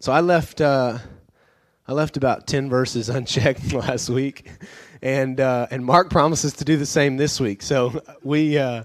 So I left. Uh, I left about ten verses unchecked last week, and uh, and Mark promises to do the same this week. So we. Uh,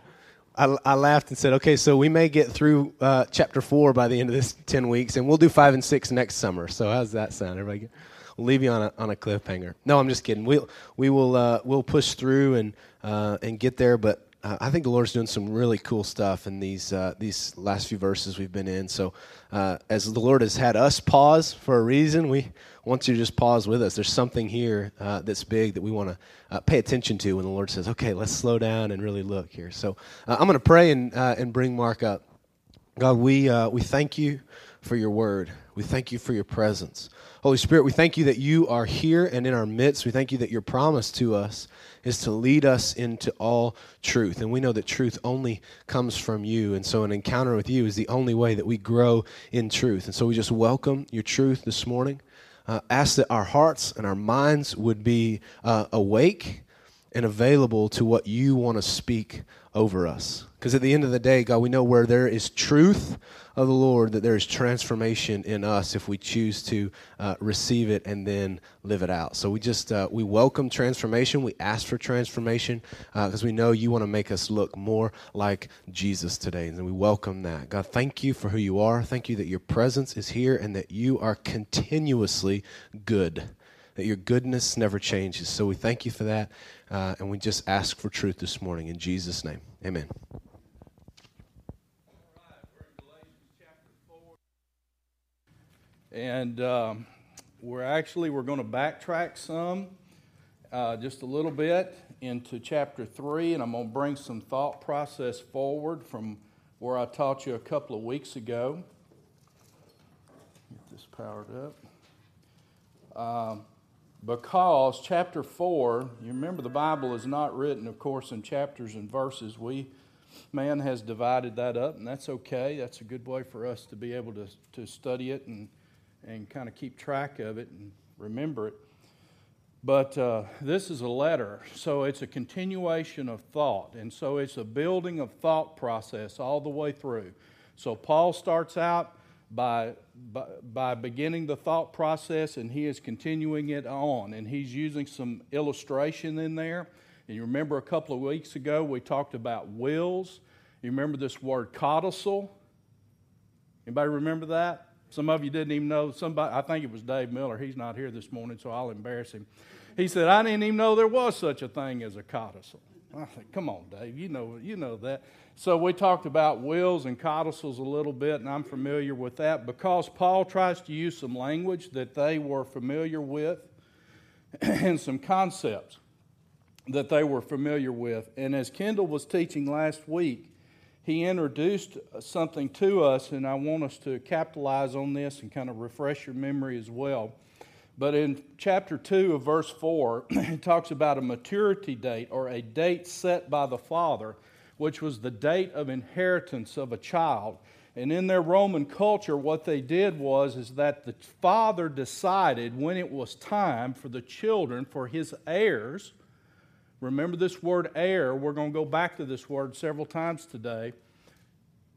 I, I, laughed and said, "Okay, so we may get through uh, chapter four by the end of this ten weeks, and we'll do five and six next summer." So how's that sound, everybody? We'll leave you on a on a cliffhanger. No, I'm just kidding. We'll we will uh, we'll push through and uh, and get there, but uh, I think the Lord's doing some really cool stuff in these uh, these last few verses we've been in. So, uh, as the Lord has had us pause for a reason, we want you to just pause with us. There's something here uh, that's big that we want to uh, pay attention to when the Lord says, "Okay, let's slow down and really look here." So, uh, I'm going to pray and and bring Mark up. God, we we thank you for your word. We thank you for your presence. Holy Spirit, we thank you that you are here and in our midst. We thank you that your promise to us is to lead us into all truth. And we know that truth only comes from you. And so an encounter with you is the only way that we grow in truth. And so we just welcome your truth this morning. Uh, ask that our hearts and our minds would be uh, awake and available to what you want to speak over us. Because at the end of the day, God, we know where there is truth of the Lord, that there is transformation in us if we choose to uh, receive it and then live it out. So we just, uh, we welcome transformation. We ask for transformation because uh, we know you want to make us look more like Jesus today. And we welcome that. God, thank you for who you are. Thank you that your presence is here and that you are continuously good that your goodness never changes. So we thank you for that, uh, and we just ask for truth this morning. In Jesus' name, amen. And um, we're actually we're going to backtrack some, uh, just a little bit into chapter three, and I'm going to bring some thought process forward from where I taught you a couple of weeks ago. Get this powered up. Um, because chapter 4, you remember the Bible is not written, of course, in chapters and verses. We, man has divided that up, and that's okay. That's a good way for us to be able to, to study it and and kind of keep track of it and remember it. But uh, this is a letter, so it's a continuation of thought. And so it's a building of thought process all the way through. So Paul starts out by, by, by beginning the thought process and he is continuing it on. And he's using some illustration in there. And you remember a couple of weeks ago we talked about wills. You remember this word codicil? Anybody remember that? Some of you didn't even know. Somebody, I think it was Dave Miller. He's not here this morning, so I'll embarrass him. He said, "I didn't even know there was such a thing as a codicil." I said, "Come on, Dave. You know, you know that." So we talked about wills and codicils a little bit, and I'm familiar with that because Paul tries to use some language that they were familiar with and some concepts that they were familiar with. And as Kendall was teaching last week, he introduced something to us, and I want us to capitalize on this and kind of refresh your memory as well. But in chapter 2 of verse 4, it talks about a maturity date or a date set by the father, which was the date of inheritance of a child. And in their Roman culture, what they did was is that the father decided when it was time for the children, for his heirs, Remember this word heir. We're going to go back to this word several times today.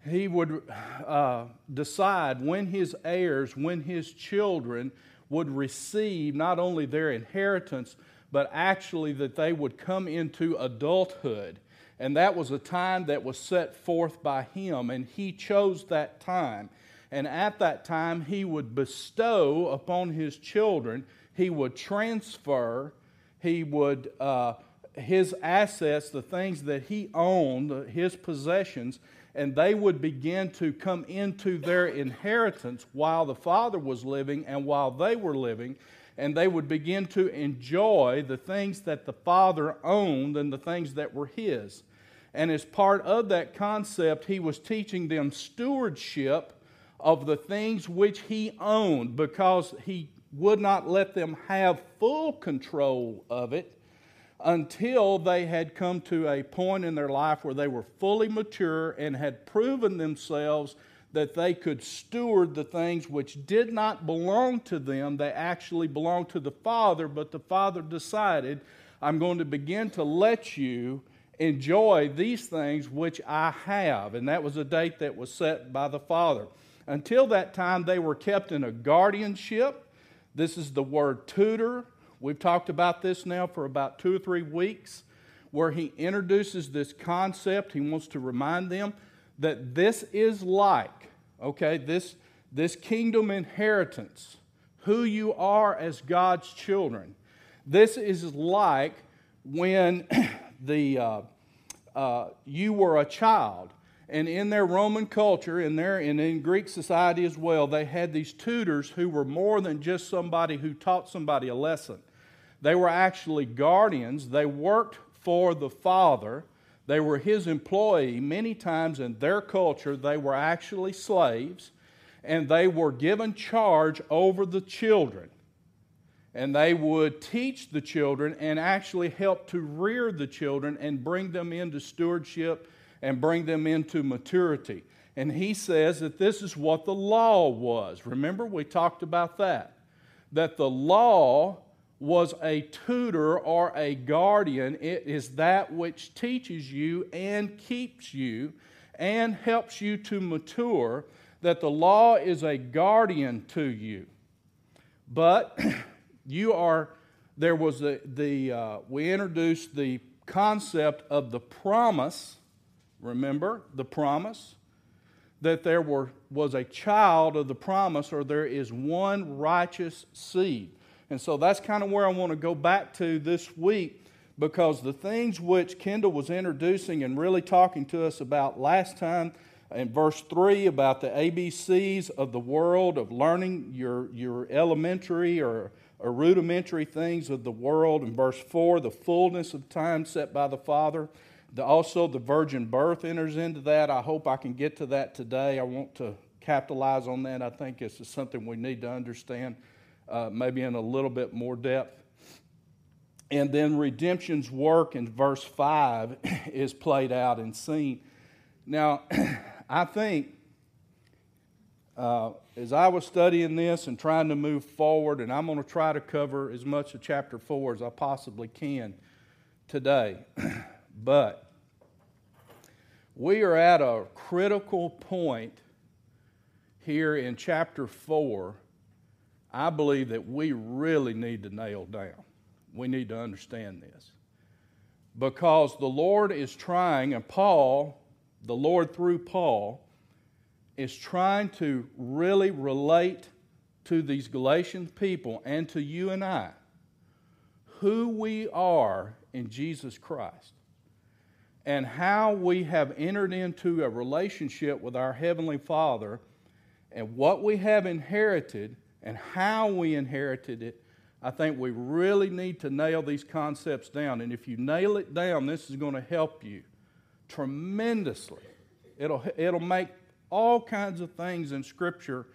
He would uh, decide when his heirs, when his children would receive not only their inheritance, but actually that they would come into adulthood. And that was a time that was set forth by him, and he chose that time. And at that time, he would bestow upon his children, he would transfer, he would uh, his assets, the things that he owned, his possessions, and they would begin to come into their inheritance while the father was living and while they were living, and they would begin to enjoy the things that the father owned and the things that were his. And as part of that concept, he was teaching them stewardship of the things which he owned because he would not let them have full control of it until they had come to a point in their life where they were fully mature and had proven themselves that they could steward the things which did not belong to them. They actually belonged to the Father, but the Father decided, I'm going to begin to let you enjoy these things which I have. And that was a date that was set by the Father. Until that time, they were kept in a guardianship. This is the word tutor. We've talked about this now for about two or three weeks, where he introduces this concept. He wants to remind them that this is like, okay, this, this kingdom inheritance, who you are as God's children. This is like when the, uh, uh, you were a child. And in their Roman culture, in their, and in Greek society as well, they had these tutors who were more than just somebody who taught somebody a lesson. They were actually guardians. They worked for the father. They were his employee. Many times in their culture, they were actually slaves, and they were given charge over the children and they would teach the children and actually help to rear the children and bring them into stewardship and bring them into maturity. And he says that this is what the law was. Remember, we talked about that. That the law was a tutor or a guardian. It is that which teaches you and keeps you and helps you to mature. That the law is a guardian to you. But you are, there was the, the uh, we introduced the concept of the promise, remember, the promise, that there were, was a child of the promise, or there is one righteous seed. And so that's kind of where I want to go back to this week because the things which Kendall was introducing and really talking to us about last time in verse 3 about the ABCs of the world, of learning your, your elementary or or rudimentary things of the world. In verse 4, the fullness of time set by the Father. The, also, the virgin birth enters into that. I hope I can get to that today. I want to capitalize on that. I think it's something we need to understand, uh, maybe in a little bit more depth. And then redemption's work in verse 5 is played out and seen. Now, I think uh, as I was studying this and trying to move forward, and I'm going to try to cover as much of chapter 4 as I possibly can today. but we are at a critical point here in chapter 4. I believe that we really need to nail down. We need to understand this. Because the Lord is trying, and Paul, the Lord through Paul, is trying to really relate to these Galatian people and to you and I who we are in Jesus Christ and how we have entered into a relationship with our Heavenly Father and what we have inherited and how we inherited it. I think we really need to nail these concepts down. And if you nail it down, this is going to help you tremendously. It'll, it'll make all kinds of things in Scripture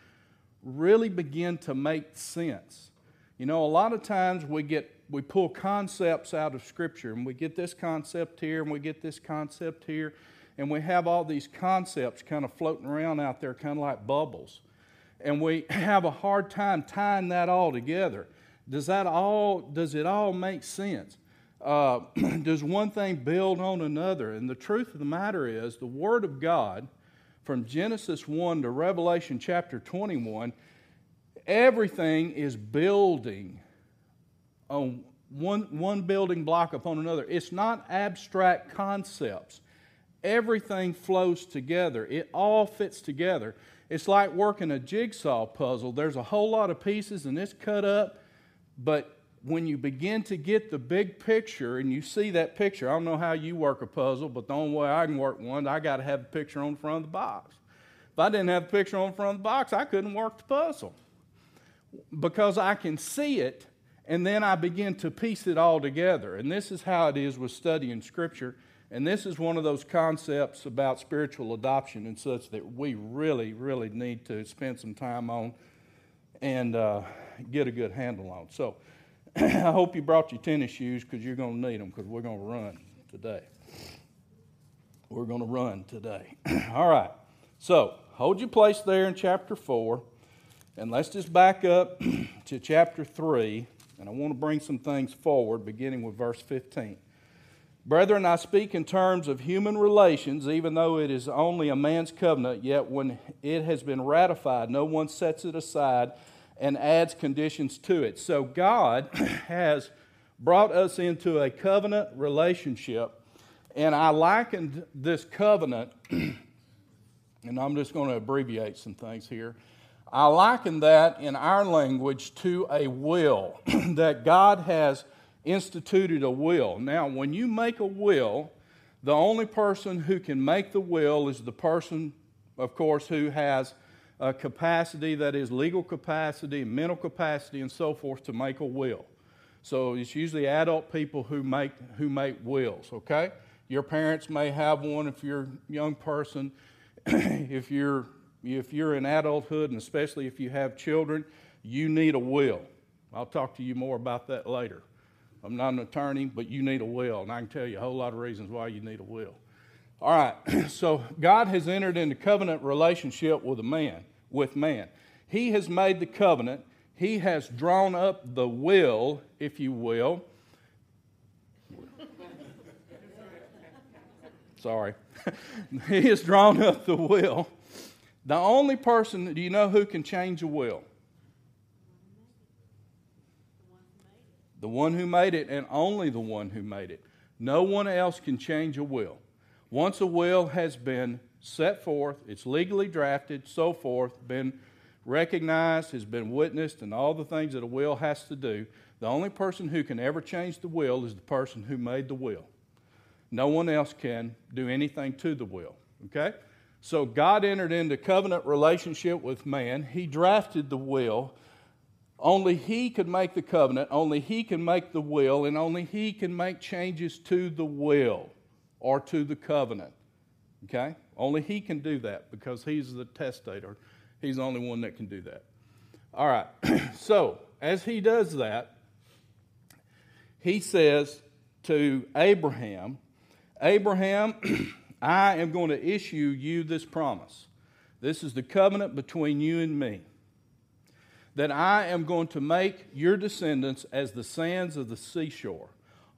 really begin to make sense. You know, a lot of times we get we pull concepts out of Scripture, and we get this concept here, and we get this concept here, and we have all these concepts kind of floating around out there, kind of like bubbles, and we have a hard time tying that all together. Does that all? Does it all make sense? Uh, does one thing build on another? And the truth of the matter is, the Word of God from Genesis 1 to Revelation chapter 21, everything is building on one, one building block upon another. It's not abstract concepts. Everything flows together, it all fits together. It's like working a jigsaw puzzle. There's a whole lot of pieces and it's cut up, but when you begin to get the big picture and you see that picture, I don't know how you work a puzzle, but the only way I can work one, I got to have a picture on the front of the box. If I didn't have the picture on the front of the box, I couldn't work the puzzle because I can see it and then I begin to piece it all together. And this is how it is with studying Scripture. And this is one of those concepts about spiritual adoption and such that we really, really need to spend some time on and uh, get a good handle on. So, I hope you brought your tennis shoes because you're going to need them because we're going to run today. We're going to run today. All right. So hold your place there in chapter 4. And let's just back up to chapter 3. And I want to bring some things forward, beginning with verse 15. Brethren, I speak in terms of human relations, even though it is only a man's covenant, yet when it has been ratified, no one sets it aside and adds conditions to it. So God has brought us into a covenant relationship, and I likened this covenant, and I'm just going to abbreviate some things here. I liken that in our language to a will that God has instituted a will. Now, when you make a will, the only person who can make the will is the person, of course, who has a capacity that is legal capacity, mental capacity, and so forth to make a will. So it's usually adult people who make, who make wills, okay? Your parents may have one if you're a young person. if, you're, if you're in adulthood, and especially if you have children, you need a will. I'll talk to you more about that later. I'm not an attorney, but you need a will, and I can tell you a whole lot of reasons why you need a will. All right, so God has entered into covenant relationship with a man, with man. He has made the covenant. He has drawn up the will, if you will. Sorry. he has drawn up the will. The only person, do you know who can change a will? The one who made it, and only the one who made it. No one else can change a will. Once a will has been set forth, it's legally drafted, so forth, been recognized, has been witnessed, and all the things that a will has to do, the only person who can ever change the will is the person who made the will. No one else can do anything to the will. Okay? So God entered into covenant relationship with man. He drafted the will only He could make the covenant, only He can make the will, and only He can make changes to the will or to the covenant. Okay? Only He can do that because He's the testator. He's the only one that can do that. All right. so, as He does that, He says to Abraham, Abraham, I am going to issue you this promise. This is the covenant between you and me that I am going to make your descendants as the sands of the seashore.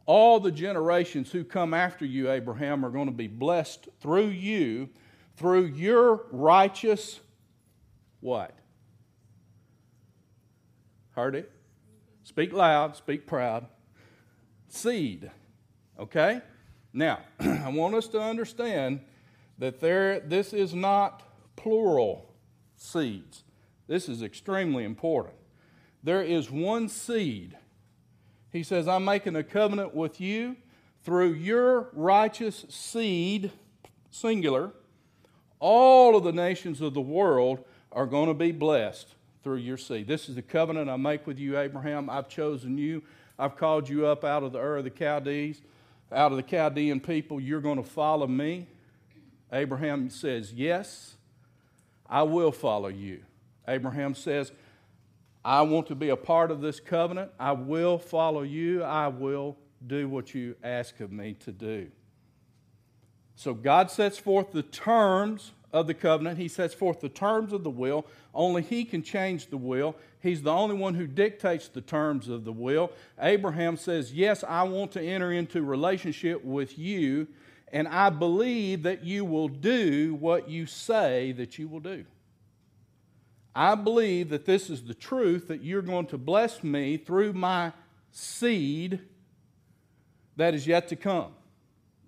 All the generations who come after you, Abraham, are going to be blessed through you, through your righteous what? Heard it? Speak loud, speak proud. Seed. Okay? Now, I want us to understand that there, this is not plural seeds. This is extremely important. There is one seed. He says, I'm making a covenant with you through your righteous seed, singular. All of the nations of the world are going to be blessed through your seed. This is the covenant I make with you, Abraham. I've chosen you. I've called you up out of the Ur of the Chaldees, out of the Chaldean people. You're going to follow me. Abraham says, Yes, I will follow you. Abraham says, I want to be a part of this covenant. I will follow you. I will do what you ask of me to do. So God sets forth the terms of the covenant. He sets forth the terms of the will. Only He can change the will. He's the only one who dictates the terms of the will. Abraham says, Yes, I want to enter into relationship with you, and I believe that you will do what you say that you will do. I believe that this is the truth that you're going to bless me through my seed that is yet to come.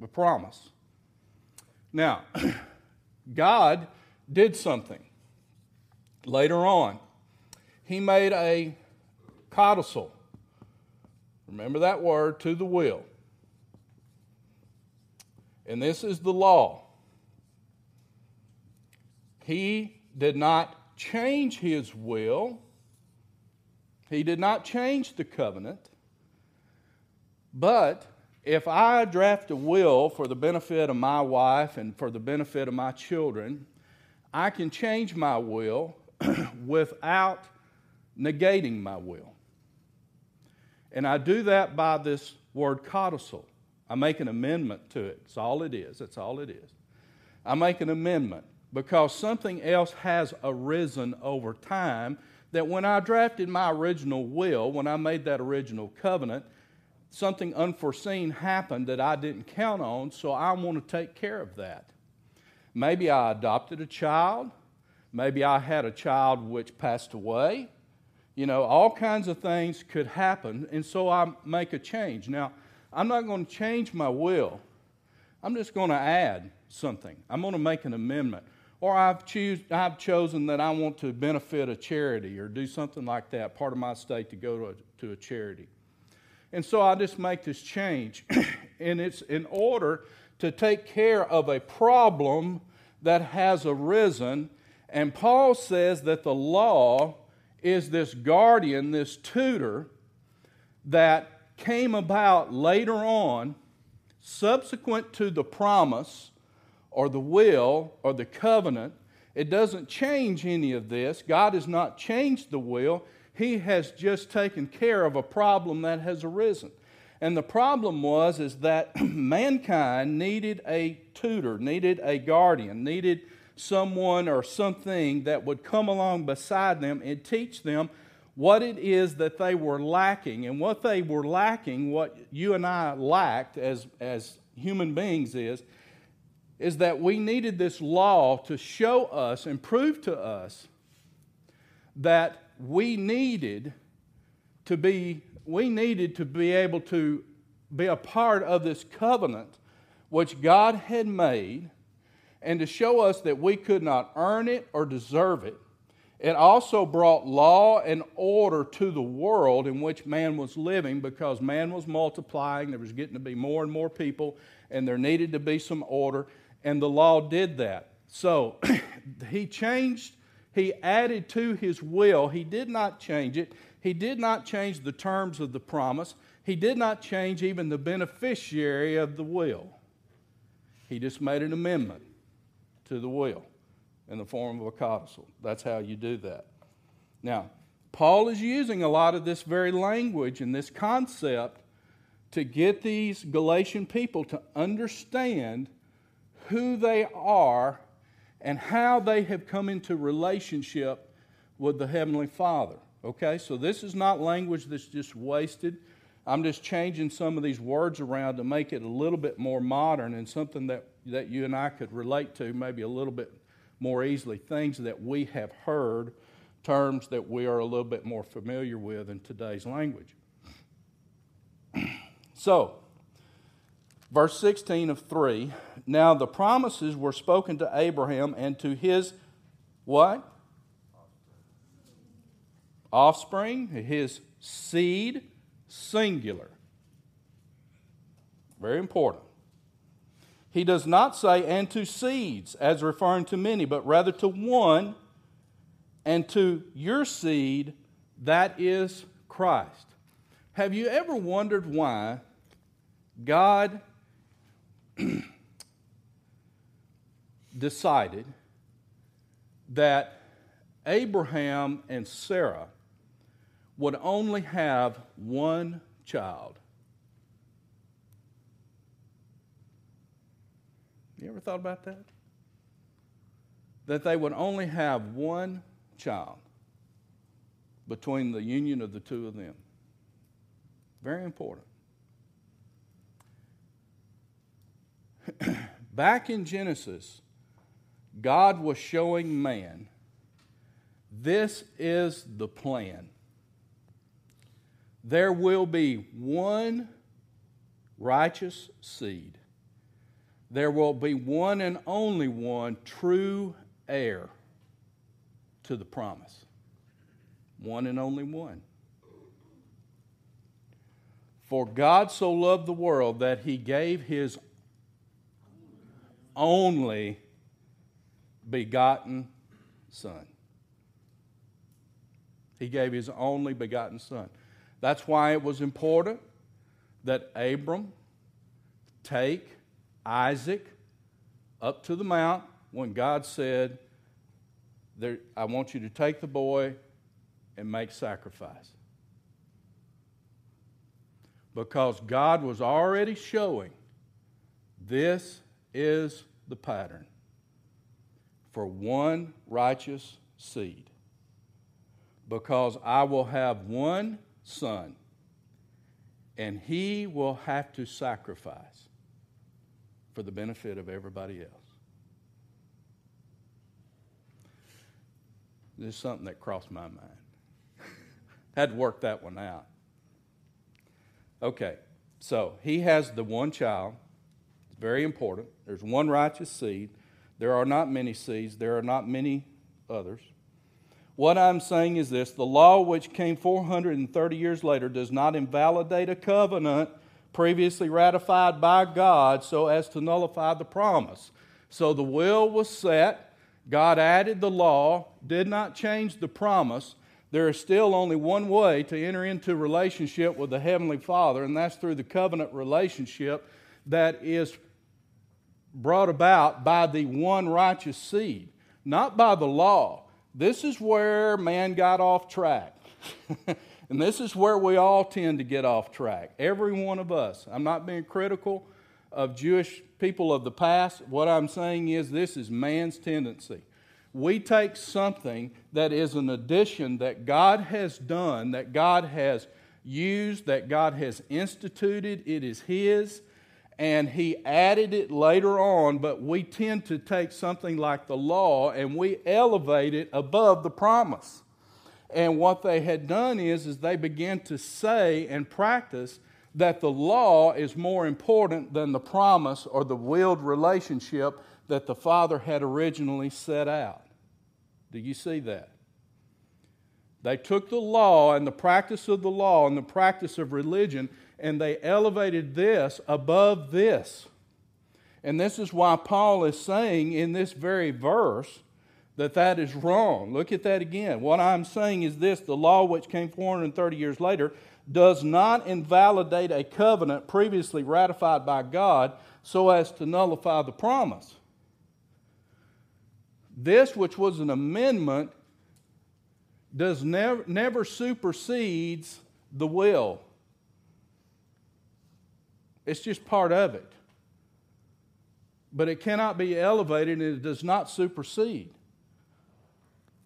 A promise. Now, God did something later on. He made a codicil. Remember that word, to the will. And this is the law. He did not change his will, he did not change the covenant. But if I draft a will for the benefit of my wife and for the benefit of my children, I can change my will without negating my will. And I do that by this word codicil. I make an amendment to it. That's all it is. That's all it is. I make an amendment because something else has arisen over time that when I drafted my original will, when I made that original covenant, something unforeseen happened that I didn't count on, so I want to take care of that. Maybe I adopted a child. Maybe I had a child which passed away. You know, all kinds of things could happen, and so I make a change. Now, I'm not going to change my will. I'm just going to add something. I'm going to make an amendment. Or I've, choose, I've chosen that I want to benefit a charity or do something like that, part of my state to go to a, to a charity. And so I just make this change. and it's in order to take care of a problem that has arisen. And Paul says that the law is this guardian, this tutor that came about later on, subsequent to the promise or the will or the covenant. It doesn't change any of this. God has not changed the will. He has just taken care of a problem that has arisen. And the problem was is that mankind needed a tutor, needed a guardian, needed someone or something that would come along beside them and teach them what it is that they were lacking. And what they were lacking, what you and I lacked as, as human beings, is, is that we needed this law to show us and prove to us that we needed to be we needed to be able to be a part of this covenant which God had made and to show us that we could not earn it or deserve it. It also brought law and order to the world in which man was living because man was multiplying. There was getting to be more and more people, and there needed to be some order, and the law did that. So he changed, he added to his will. He did not change it. He did not change the terms of the promise. He did not change even the beneficiary of the will. He just made an amendment to the will in the form of a codicil. That's how you do that. Now, Paul is using a lot of this very language and this concept to get these Galatian people to understand who they are and how they have come into relationship with the Heavenly Father. Okay, so this is not language that's just wasted. I'm just changing some of these words around to make it a little bit more modern and something that, that you and I could relate to maybe a little bit more easily. Things that we have heard, terms that we are a little bit more familiar with in today's language. so, verse 16 of 3 Now the promises were spoken to Abraham and to his what? offspring, his seed, singular. Very important. He does not say, and to seeds, as referring to many, but rather to one, and to your seed, that is Christ. Have you ever wondered why God decided that Abraham and Sarah would only have one child. You ever thought about that? That they would only have one child between the union of the two of them. Very important. Back in Genesis, God was showing man this is the plan there will be one righteous seed. There will be one and only one true heir to the promise. One and only one. For God so loved the world that he gave his only begotten Son. He gave his only begotten Son. That's why it was important that Abram take Isaac up to the mount when God said, I want you to take the boy and make sacrifice. Because God was already showing this is the pattern for one righteous seed. Because I will have one son, and he will have to sacrifice for the benefit of everybody else. This is something that crossed my mind. Had to work that one out. Okay, so he has the one child. Very important. There's one righteous seed. There are not many seeds, there are not many others. What I'm saying is this the law, which came 430 years later, does not invalidate a covenant previously ratified by God so as to nullify the promise. So the will was set, God added the law, did not change the promise. There is still only one way to enter into relationship with the Heavenly Father, and that's through the covenant relationship that is brought about by the one righteous seed, not by the law. This is where man got off track. and this is where we all tend to get off track. Every one of us. I'm not being critical of Jewish people of the past. What I'm saying is this is man's tendency. We take something that is an addition that God has done, that God has used, that God has instituted, it is His and he added it later on, but we tend to take something like the law and we elevate it above the promise. And what they had done is, is they began to say and practice that the law is more important than the promise or the willed relationship that the Father had originally set out. Do you see that? They took the law and the practice of the law and the practice of religion and they elevated this above this. And this is why Paul is saying in this very verse that that is wrong. Look at that again. What I'm saying is this the law, which came 430 years later, does not invalidate a covenant previously ratified by God so as to nullify the promise. This, which was an amendment, does never, never supersedes the will. It's just part of it. But it cannot be elevated and it does not supersede.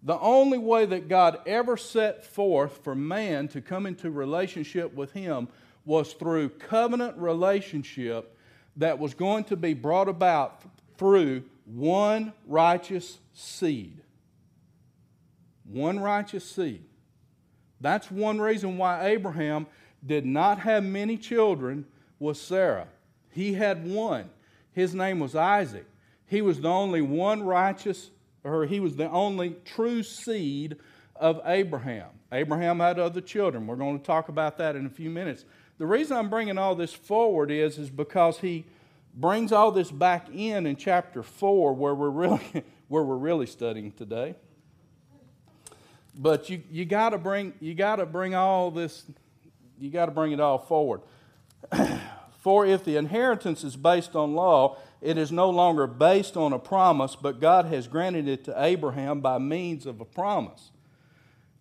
The only way that God ever set forth for man to come into relationship with Him was through covenant relationship that was going to be brought about through one righteous seed. One righteous seed. That's one reason why Abraham did not have many children was Sarah. He had one. His name was Isaac. He was the only one righteous, or he was the only true seed of Abraham. Abraham had other children. We're going to talk about that in a few minutes. The reason I'm bringing all this forward is, is because he brings all this back in in chapter 4 where we're really, where we're really studying today. But you, you got to bring you got to bring all this you got to bring it all forward. For if the inheritance is based on law, it is no longer based on a promise, but God has granted it to Abraham by means of a promise.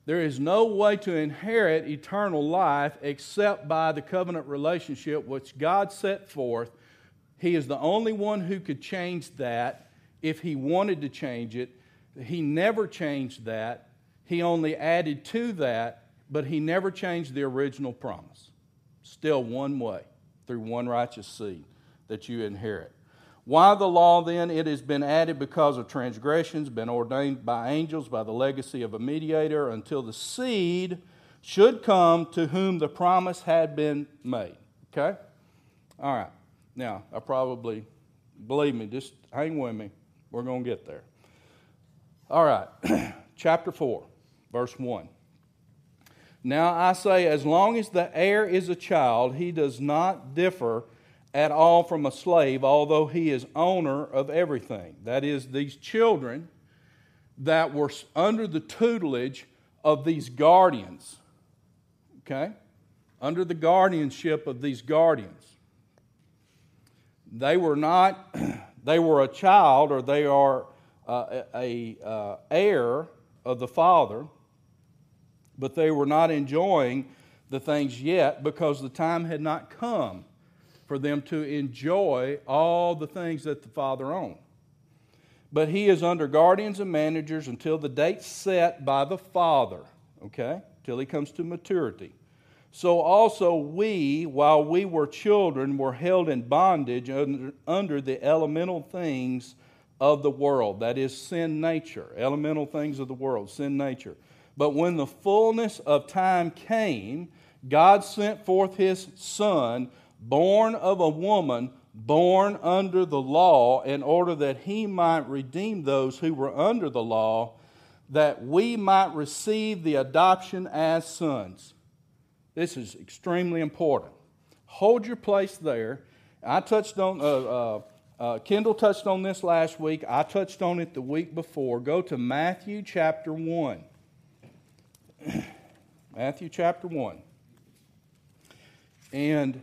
There is no way to inherit eternal life except by the covenant relationship which God set forth. He is the only one who could change that if he wanted to change it. He never changed that. He only added to that, but he never changed the original promise. Still one way through one righteous seed that you inherit. Why the law then? It has been added because of transgressions, been ordained by angels by the legacy of a mediator until the seed should come to whom the promise had been made. Okay? All right. Now, I probably, believe me, just hang with me. We're going to get there. All right. Chapter 4, verse 1. Now I say, as long as the heir is a child, he does not differ at all from a slave, although he is owner of everything. That is, these children that were under the tutelage of these guardians. Okay? Under the guardianship of these guardians. They were not, they were a child or they are uh, a, a uh, heir of the father but they were not enjoying the things yet because the time had not come for them to enjoy all the things that the Father owned. But he is under guardians and managers until the date set by the Father, okay? Till he comes to maturity. so also we, while we were children, were held in bondage under, under, the elemental things of the world. That is sin nature, elemental things of the world, sin nature. But when the fullness of time came, God sent forth his Son, born of a woman, born under the law, in order that he might redeem those who were under the law, that we might receive the adoption as sons. This is extremely important. Hold your place there. I touched on, uh, uh, uh, Kendall touched on this last week. I touched on it the week before. Go to Matthew chapter 1. Matthew chapter 1. And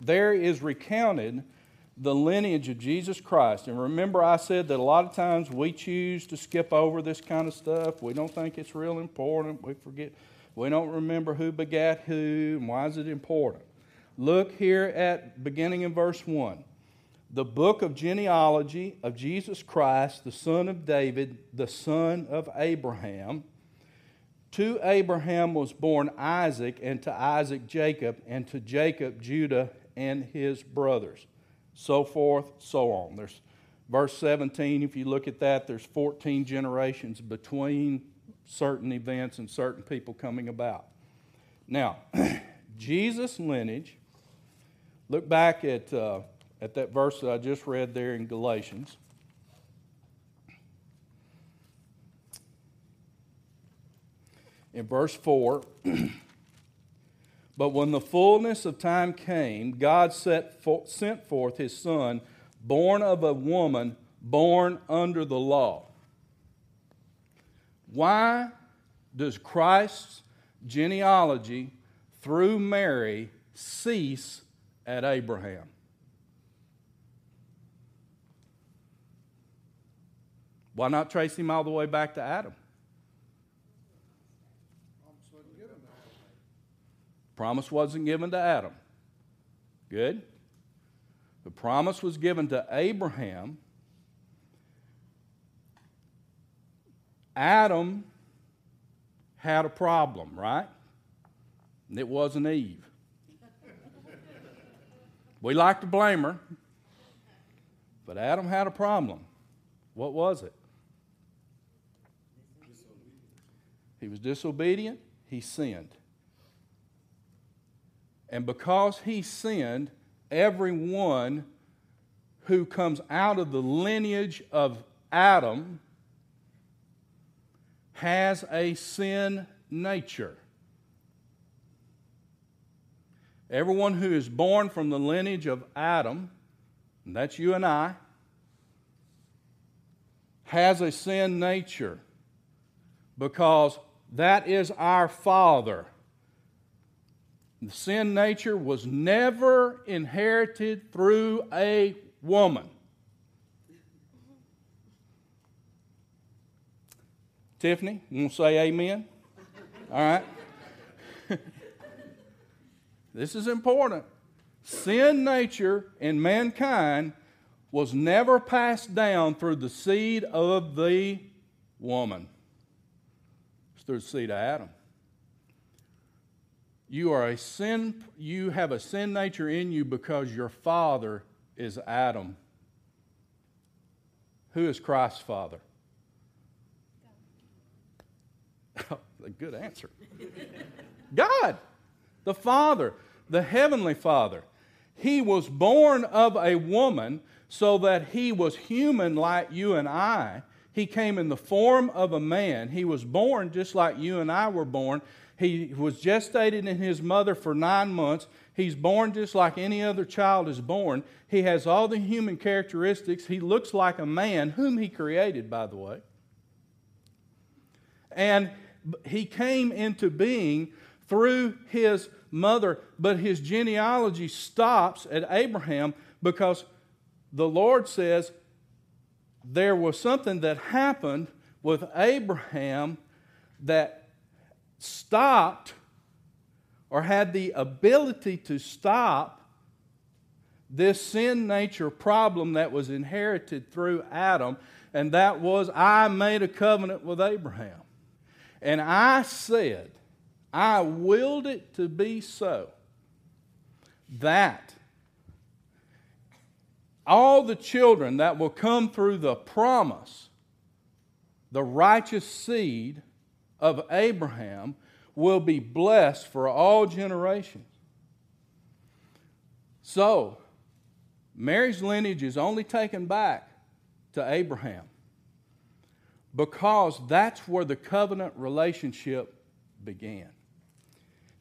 there is recounted the lineage of Jesus Christ. And remember, I said that a lot of times we choose to skip over this kind of stuff. We don't think it's real important. We forget. We don't remember who begat who and why is it important. Look here at beginning in verse 1. The book of genealogy of Jesus Christ, the son of David, the son of Abraham. To Abraham was born Isaac, and to Isaac Jacob, and to Jacob Judah and his brothers. So forth, so on. There's verse 17, if you look at that, there's 14 generations between certain events and certain people coming about. Now, Jesus' lineage, look back at, uh, at that verse that I just read there in Galatians. In verse 4, but when the fullness of time came, God for, sent forth his Son, born of a woman, born under the law why does Christ's genealogy through Mary cease at Abraham? Why not trace him all the way back to Adam? Promise wasn't given to Adam. Good. The promise was given to Abraham Adam had a problem, right? And it wasn't Eve. we like to blame her, but Adam had a problem. What was it? He was disobedient, he sinned. And because he sinned, everyone who comes out of the lineage of Adam has a sin nature. Everyone who is born from the lineage of Adam, and that's you and I, has a sin nature because that is our Father. The sin nature was never inherited through a woman. Tiffany, you want to say amen? All right. this is important. Sin nature in mankind was never passed down through the seed of the woman. It's through the seed of Adam. You are a sin, you have a sin nature in you because your father is Adam. Who is Christ's father? a good answer. God, the Father, the Heavenly Father. He was born of a woman so that he was human like you and I. He came in the form of a man. He was born just like you and I were born. He was gestated in his mother for nine months. He's born just like any other child is born. He has all the human characteristics. He looks like a man, whom he created, by the way. And he came into being through his mother, but his genealogy stops at Abraham because the Lord says there was something that happened with Abraham that stopped or had the ability to stop this sin nature problem that was inherited through Adam, and that was I made a covenant with Abraham. And I said, I willed it to be so that all the children that will come through the promise, the righteous seed of Abraham, will be blessed for all generations. So, Mary's lineage is only taken back to Abraham because that's where the covenant relationship began.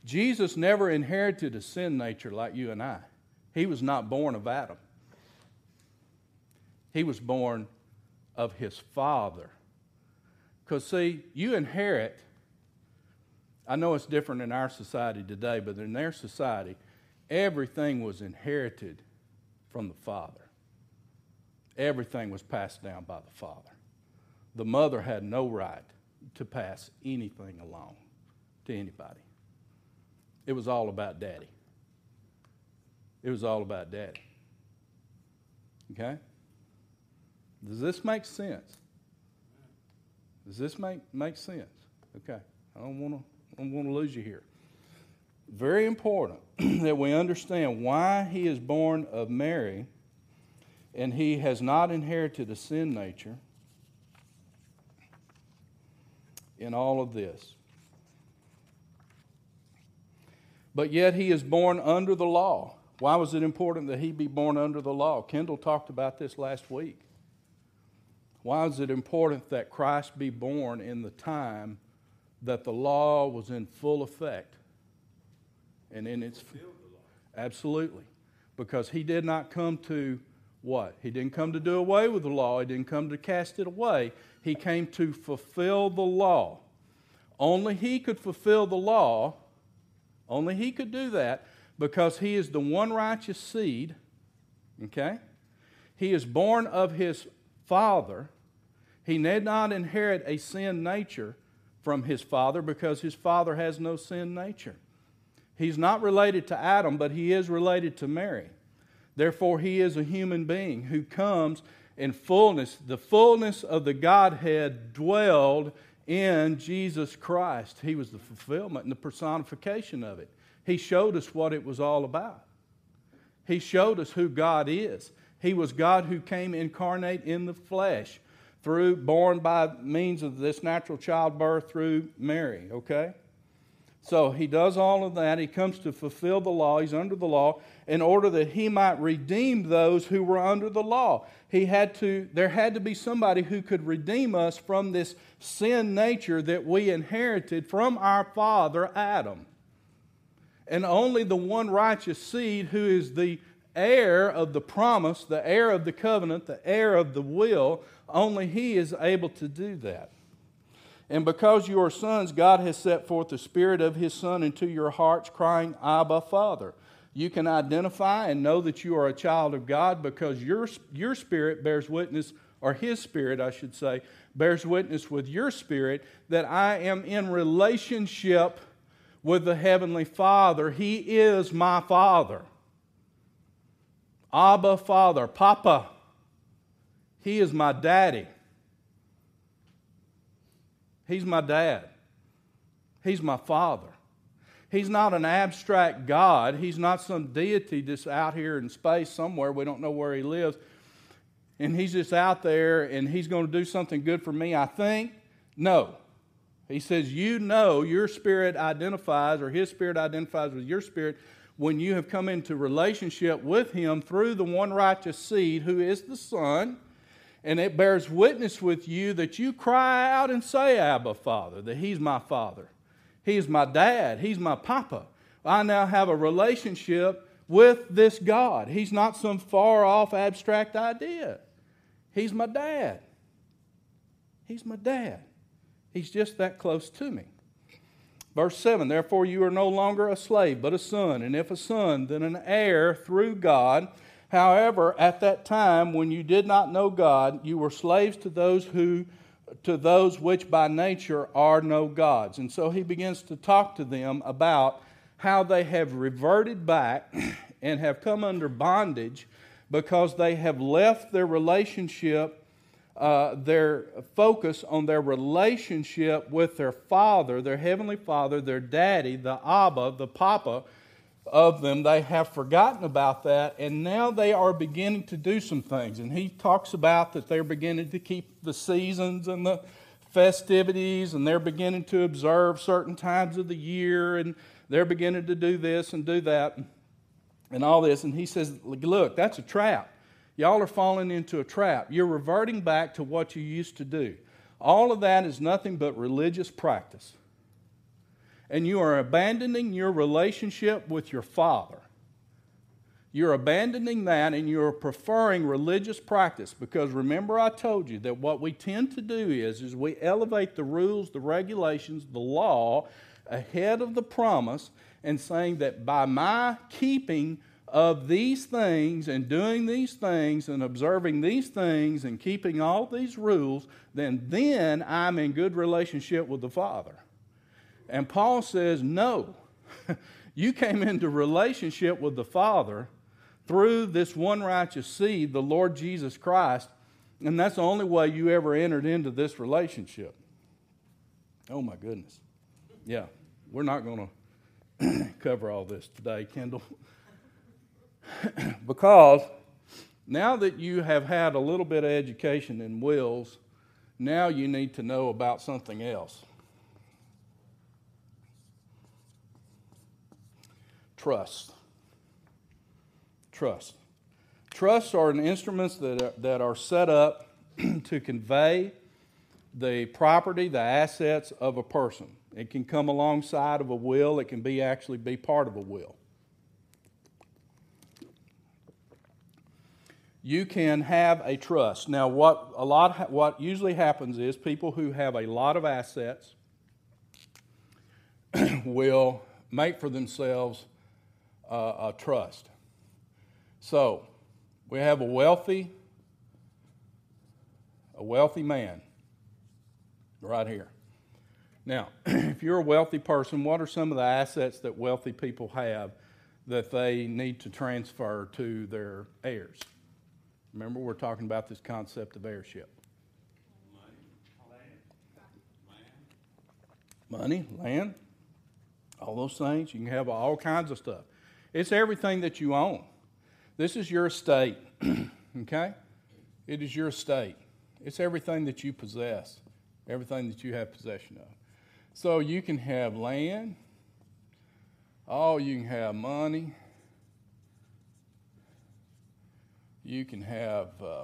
Jesus never inherited a sin nature like you and I. He was not born of Adam. He was born of his father. Because, see, you inherit, I know it's different in our society today, but in their society, everything was inherited from the father. Everything was passed down by the father. The mother had no right to pass anything along to anybody. It was all about daddy. It was all about daddy. Okay? Does this make sense? Does this make, make sense? Okay. I don't want to I don't want to lose you here. Very important that we understand why he is born of Mary and he has not inherited a sin nature in all of this. But yet he is born under the law. Why was it important that he be born under the law? Kendall talked about this last week. Why is it important that Christ be born in the time that the law was in full effect and in its absolutely. Because he did not come to what? He didn't come to do away with the law. He didn't come to cast it away. He came to fulfill the law. Only he could fulfill the law. Only he could do that because he is the one righteous seed okay? He is born of his father he need not inherit a sin nature from his father because his father has no sin nature. He's not related to Adam, but he is related to Mary. Therefore, he is a human being who comes in fullness. The fullness of the Godhead dwelled in Jesus Christ. He was the fulfillment and the personification of it. He showed us what it was all about. He showed us who God is. He was God who came incarnate in the flesh through born by means of this natural childbirth through Mary, okay? So he does all of that. He comes to fulfill the law. He's under the law in order that he might redeem those who were under the law. He had to there had to be somebody who could redeem us from this sin nature that we inherited from our father Adam. And only the one righteous seed who is the heir of the promise, the heir of the covenant, the heir of the will, only He is able to do that. And because you are sons, God has set forth the Spirit of His Son into your hearts, crying, Abba, Father. You can identify and know that you are a child of God because your, your spirit bears witness, or His Spirit, I should say, bears witness with your spirit that I am in relationship with the Heavenly Father. He is my Father. Abba, Father, Papa. He is my daddy. He's my dad. He's my father. He's not an abstract God. He's not some deity just out here in space somewhere. We don't know where he lives. And he's just out there and he's going to do something good for me, I think. No. He says, You know, your spirit identifies, or his spirit identifies with your spirit when you have come into relationship with him through the one righteous seed who is the Son and it bears witness with you that you cry out and say, Abba, Father, that He's my Father. He's my dad. He's my papa. I now have a relationship with this God. He's not some far off abstract idea. He's my dad. He's my dad. He's just that close to me. Verse 7 Therefore, you are no longer a slave, but a son, and if a son, then an heir through God. However, at that time when you did not know God, you were slaves to those who to those which by nature are no gods. And so he begins to talk to them about how they have reverted back and have come under bondage because they have left their relationship uh, their focus on their relationship with their father, their heavenly father, their daddy, the Abba, the Papa of them. They have forgotten about that, and now they are beginning to do some things. And he talks about that they're beginning to keep the seasons and the festivities, and they're beginning to observe certain times of the year, and they're beginning to do this and do that, and all this. And he says, Look, that's a trap. Y'all are falling into a trap. You're reverting back to what you used to do. All of that is nothing but religious practice. And you are abandoning your relationship with your Father. You're abandoning that and you're preferring religious practice because remember I told you that what we tend to do is is we elevate the rules, the regulations, the law ahead of the promise and saying that by my keeping of these things and doing these things and observing these things and keeping all these rules, then then I'm in good relationship with the Father. And Paul says, "No. you came into relationship with the Father through this one righteous seed, the Lord Jesus Christ, and that's the only way you ever entered into this relationship." Oh my goodness. Yeah. We're not going to cover all this today, Kendall. because now that you have had a little bit of education in wills, now you need to know about something else. Trust. Trust. Trusts are instruments that are, that are set up to convey the property, the assets of a person. It can come alongside of a will, it can be actually be part of a will. You can have a trust. Now, what a lot what usually happens is people who have a lot of assets will make for themselves uh, a trust. So, we have a wealthy a wealthy man right here. Now, if you're a wealthy person, what are some of the assets that wealthy people have that they need to transfer to their heirs? Remember, we're talking about this concept of heirship. Money, land, all those things. You can have all kinds of stuff. It's everything that you own. This is your estate, okay? It is your estate. It's everything that you possess, everything that you have possession of. So you can have land, oh, you can have money, You can have. Uh,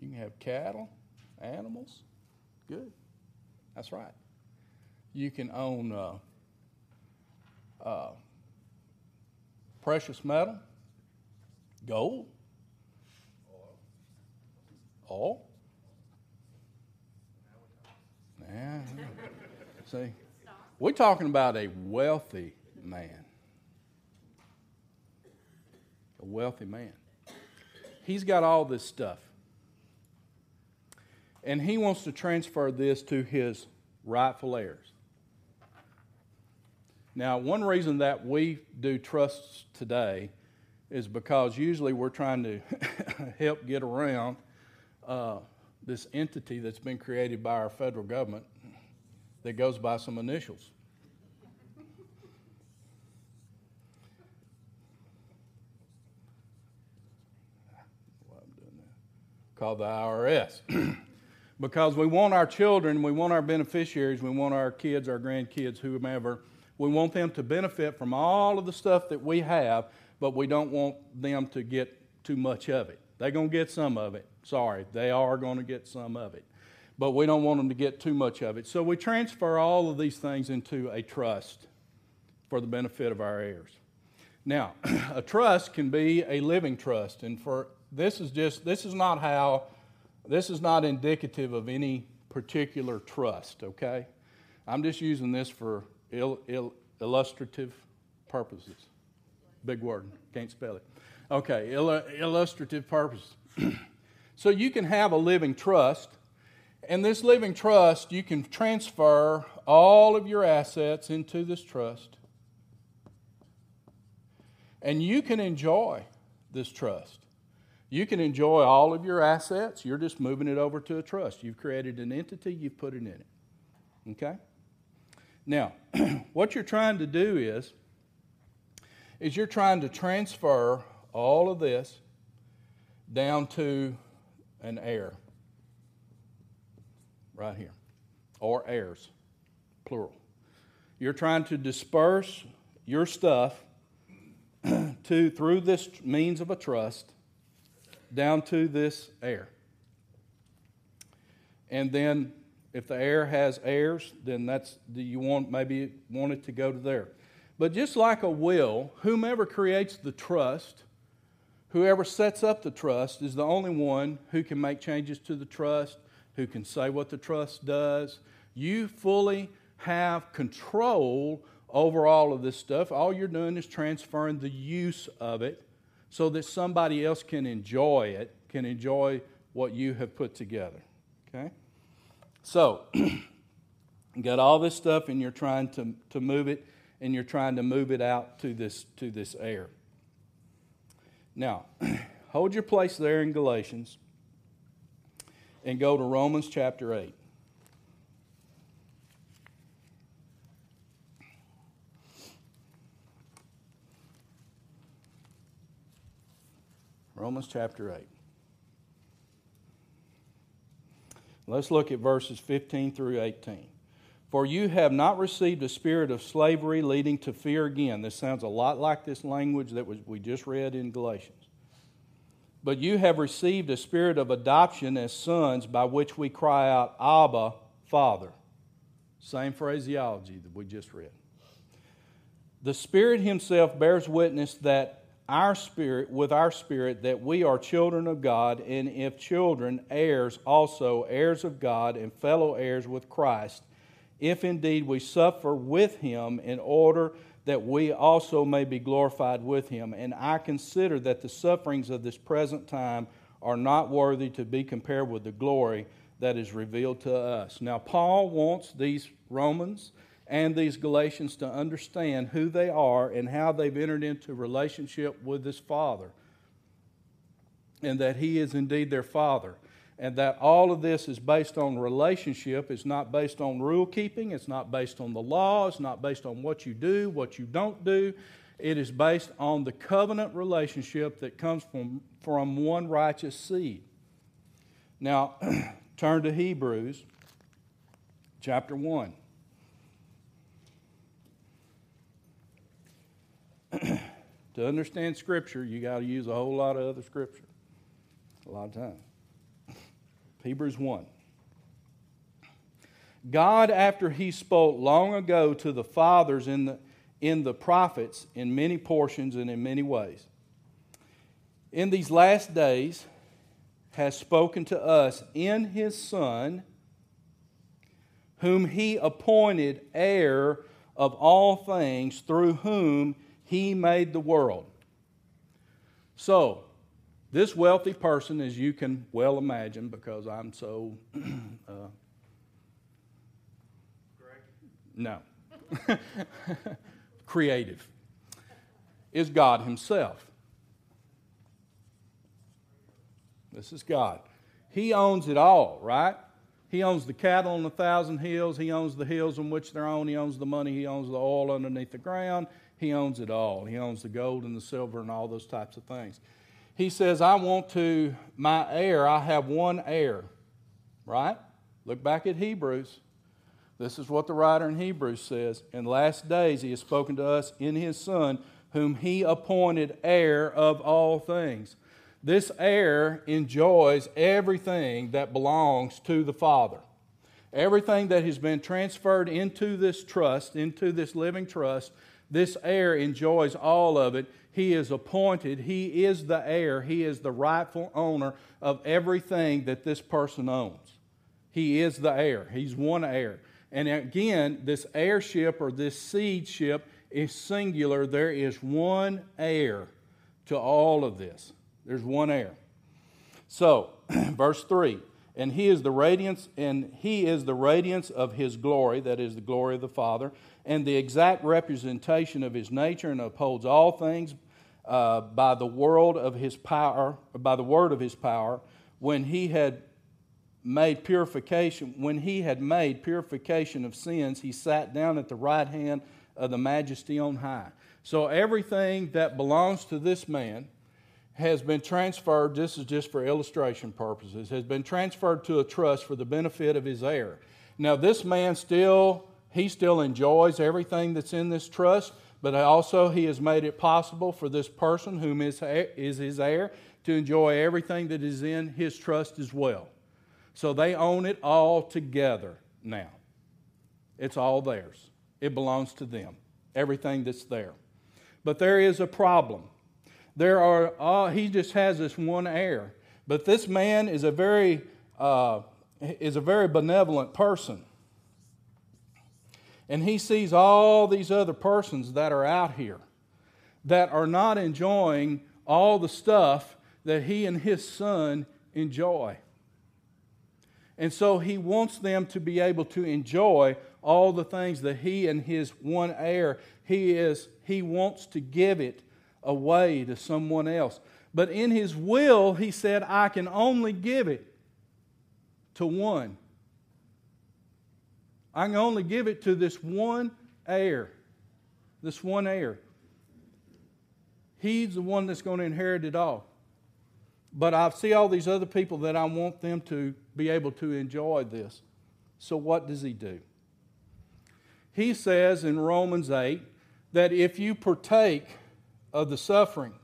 you can have cattle, animals. Good. That's right. You can own uh, uh, precious metal, gold, oil. Yeah. See, we're talking about a wealthy man a wealthy man. He's got all this stuff. And he wants to transfer this to his rightful heirs. Now, one reason that we do trusts today is because usually we're trying to help get around uh, this entity that's been created by our federal government that goes by some initials. Called the IRS. because we want our children, we want our beneficiaries, we want our kids, our grandkids, whomever, we want them to benefit from all of the stuff that we have, but we don't want them to get too much of it. They're going to get some of it. Sorry, they are going to get some of it. But we don't want them to get too much of it. So we transfer all of these things into a trust for the benefit of our heirs. Now, a trust can be a living trust, and for this is just this is not how this is not indicative of any particular trust okay? I'm just using this for il, il, illustrative purposes. Big word can't spell it. Okay illustrative purposes. So you can have a living trust and this living trust you can transfer all of your assets into this trust and you can enjoy this trust You can enjoy all of your assets. You're just moving it over to a trust. You've created an entity, you've put it in it. Okay? Now, what you're trying to do is, is you're trying to transfer all of this down to an heir. Right here. Or heirs, plural. You're trying to disperse your stuff to through this means of a trust down to this heir. And then if the heir has heirs, then that's do you want maybe want it to go to there. But just like a will, whomever creates the trust, whoever sets up the trust is the only one who can make changes to the trust, who can say what the trust does. You fully have control over all of this stuff. All you're doing is transferring the use of it so that somebody else can enjoy it, can enjoy what you have put together. Okay? So, you got all this stuff and you're trying to, to move it and you're trying to move it out to this to this heir. Now, hold your place there in Galatians and go to Romans chapter 8. Romans chapter 8. Let's look at verses 15 through 18. For you have not received a spirit of slavery leading to fear again. This sounds a lot like this language that we just read in Galatians. But you have received a spirit of adoption as sons by which we cry out, Abba, Father. Same phraseology that we just read. The Spirit Himself bears witness that our spirit with our spirit that we are children of God, and if children, heirs also, heirs of God, and fellow heirs with Christ, if indeed we suffer with him in order that we also may be glorified with him. And I consider that the sufferings of this present time are not worthy to be compared with the glory that is revealed to us. Now, Paul wants these Romans and these Galatians to understand who they are and how they've entered into relationship with this Father, and that He is indeed their Father. And that all of this is based on relationship. It's not based on rule keeping. It's not based on the law. It's not based on what you do, what you don't do. It is based on the covenant relationship that comes from, from one righteous seed. Now, turn to Hebrews chapter 1. To understand Scripture, you got to use a whole lot of other Scripture. A lot of time. Hebrews 1. God, after He spoke long ago to the fathers in the, in the prophets in many portions and in many ways, in these last days has spoken to us in His Son, whom He appointed heir of all things, through whom he made the world. So, this wealthy person, as you can well imagine, because I'm so. Uh, no. Creative, is God Himself. This is God. He owns it all, right? He owns the cattle on a thousand hills. He owns the hills on which they're on. He owns the money. He owns the oil underneath the ground. He owns it all. He owns the gold and the silver and all those types of things. He says, I want to, my heir, I have one heir, right? Look back at Hebrews. This is what the writer in Hebrews says. In last days, he has spoken to us in his Son, whom he appointed heir of all things. This heir enjoys everything that belongs to the Father. Everything that has been transferred into this trust, into this living trust, this heir enjoys all of it. He is appointed, he is the heir, he is the rightful owner of everything that this person owns. He is the heir, he's one heir. And again, this heirship or this seedship is singular. There is one heir to all of this. There's one heir. So, verse 3 and he is the radiance and he is the radiance of his glory that is the glory of the father and the exact representation of his nature and upholds all things uh, by the world of his power, by the word of his power, when he had made purification, when he had made purification of sins, he sat down at the right hand of the majesty on high. So everything that belongs to this man has been transferred, this is just for illustration purposes, has been transferred to a trust for the benefit of his heir. Now, this man still, he still enjoys everything that's in this trust, but also he has made it possible for this person, whom is, is his heir, to enjoy everything that is in his trust as well. So they own it all together now. It's all theirs, it belongs to them, everything that's there. But there is a problem. There are, uh, he just has this one heir. But this man is a very, uh, is a very benevolent person. And he sees all these other persons that are out here that are not enjoying all the stuff that he and his son enjoy. And so he wants them to be able to enjoy all the things that he and his one heir, he is he wants to give it away to someone else. But in his will, he said, I can only give it to one. I can only give it to this one heir. This one heir. He's the one that's going to inherit it all. But I see all these other people that I want them to be able to enjoy this. So what does he do? He says in Romans 8 that if you partake of the suffering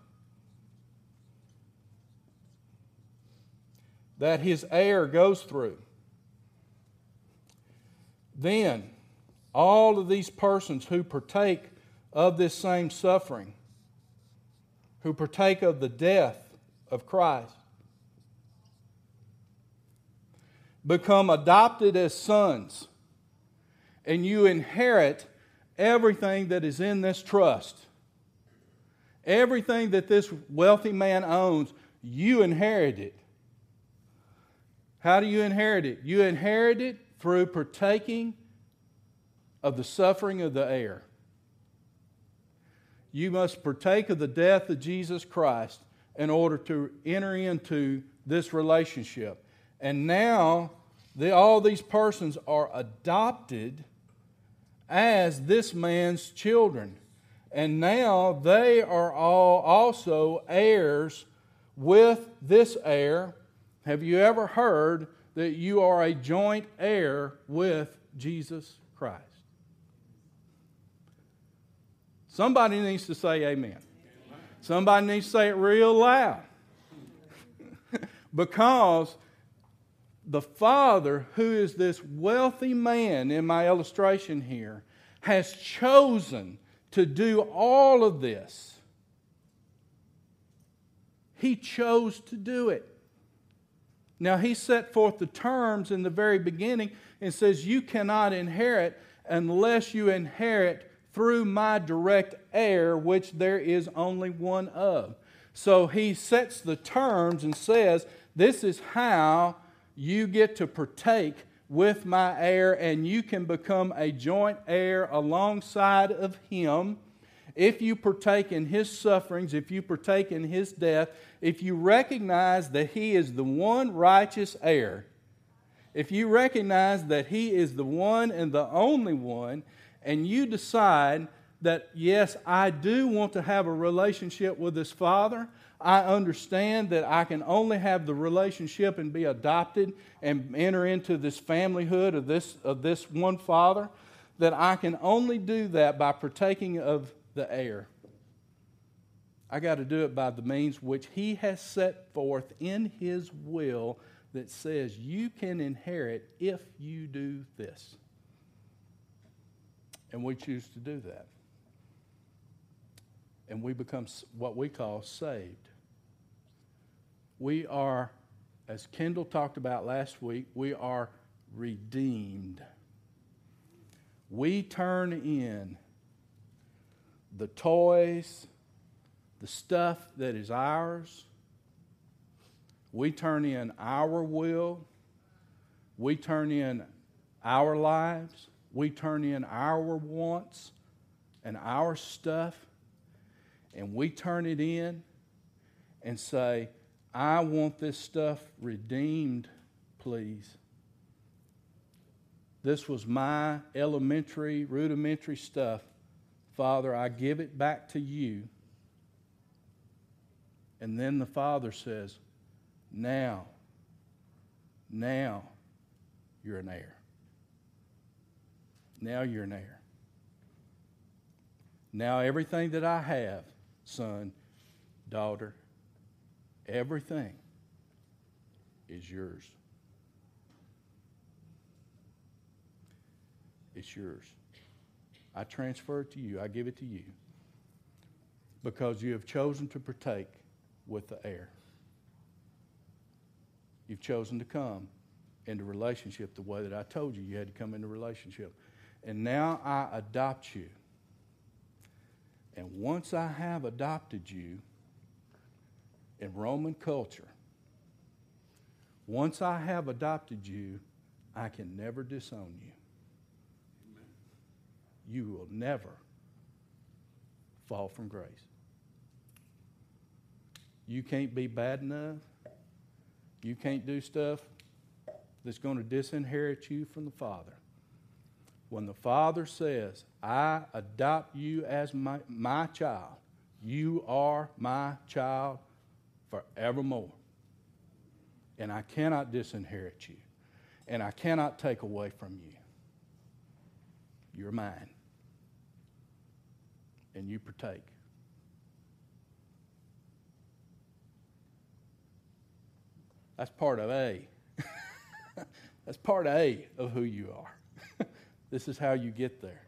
that his heir goes through, then all of these persons who partake of this same suffering, who partake of the death of Christ, become adopted as sons, and you inherit everything that is in this trust. Everything that this wealthy man owns, you inherit it. How do you inherit it? You inherit it through partaking of the suffering of the heir. You must partake of the death of Jesus Christ in order to enter into this relationship. And now, the, all these persons are adopted as this man's children. And now they are all also heirs with this heir. Have you ever heard that you are a joint heir with Jesus Christ? Somebody needs to say amen. Somebody needs to say it real loud. because the father, who is this wealthy man in my illustration here, has chosen to do all of this. He chose to do it. Now, he set forth the terms in the very beginning and says, You cannot inherit unless you inherit through my direct heir, which there is only one of. So he sets the terms and says, This is how you get to partake with my heir, and you can become a joint heir alongside of him if you partake in his sufferings, if you partake in his death, if you recognize that he is the one righteous heir, if you recognize that he is the one and the only one, and you decide that, yes, I do want to have a relationship with this father, I understand that I can only have the relationship and be adopted and enter into this familyhood of this, of this one father, that I can only do that by partaking of the heir. I got to do it by the means which he has set forth in his will that says you can inherit if you do this. And we choose to do that. And we become what we call saved we are, as Kendall talked about last week, we are redeemed. We turn in the toys, the stuff that is ours. We turn in our will. We turn in our lives. We turn in our wants and our stuff. and we turn it in and say, I want this stuff redeemed, please. This was my elementary, rudimentary stuff. Father, I give it back to you. And then the Father says, Now, now you're an heir. Now you're an heir. Now everything that I have, son, daughter, everything is yours. It's yours. I transfer it to you. I give it to you because you have chosen to partake with the heir. You've chosen to come into relationship the way that I told you you had to come into relationship. And now I adopt you. And once I have adopted you in Roman culture, once I have adopted you, I can never disown you. You will never fall from grace. You can't be bad enough. You can't do stuff that's going to disinherit you from the Father. When the Father says, I adopt you as my, my child, you are my child forevermore. And I cannot disinherit you. And I cannot take away from you. You're mine. And you partake. That's part of A. That's part A of who you are. this is how you get there.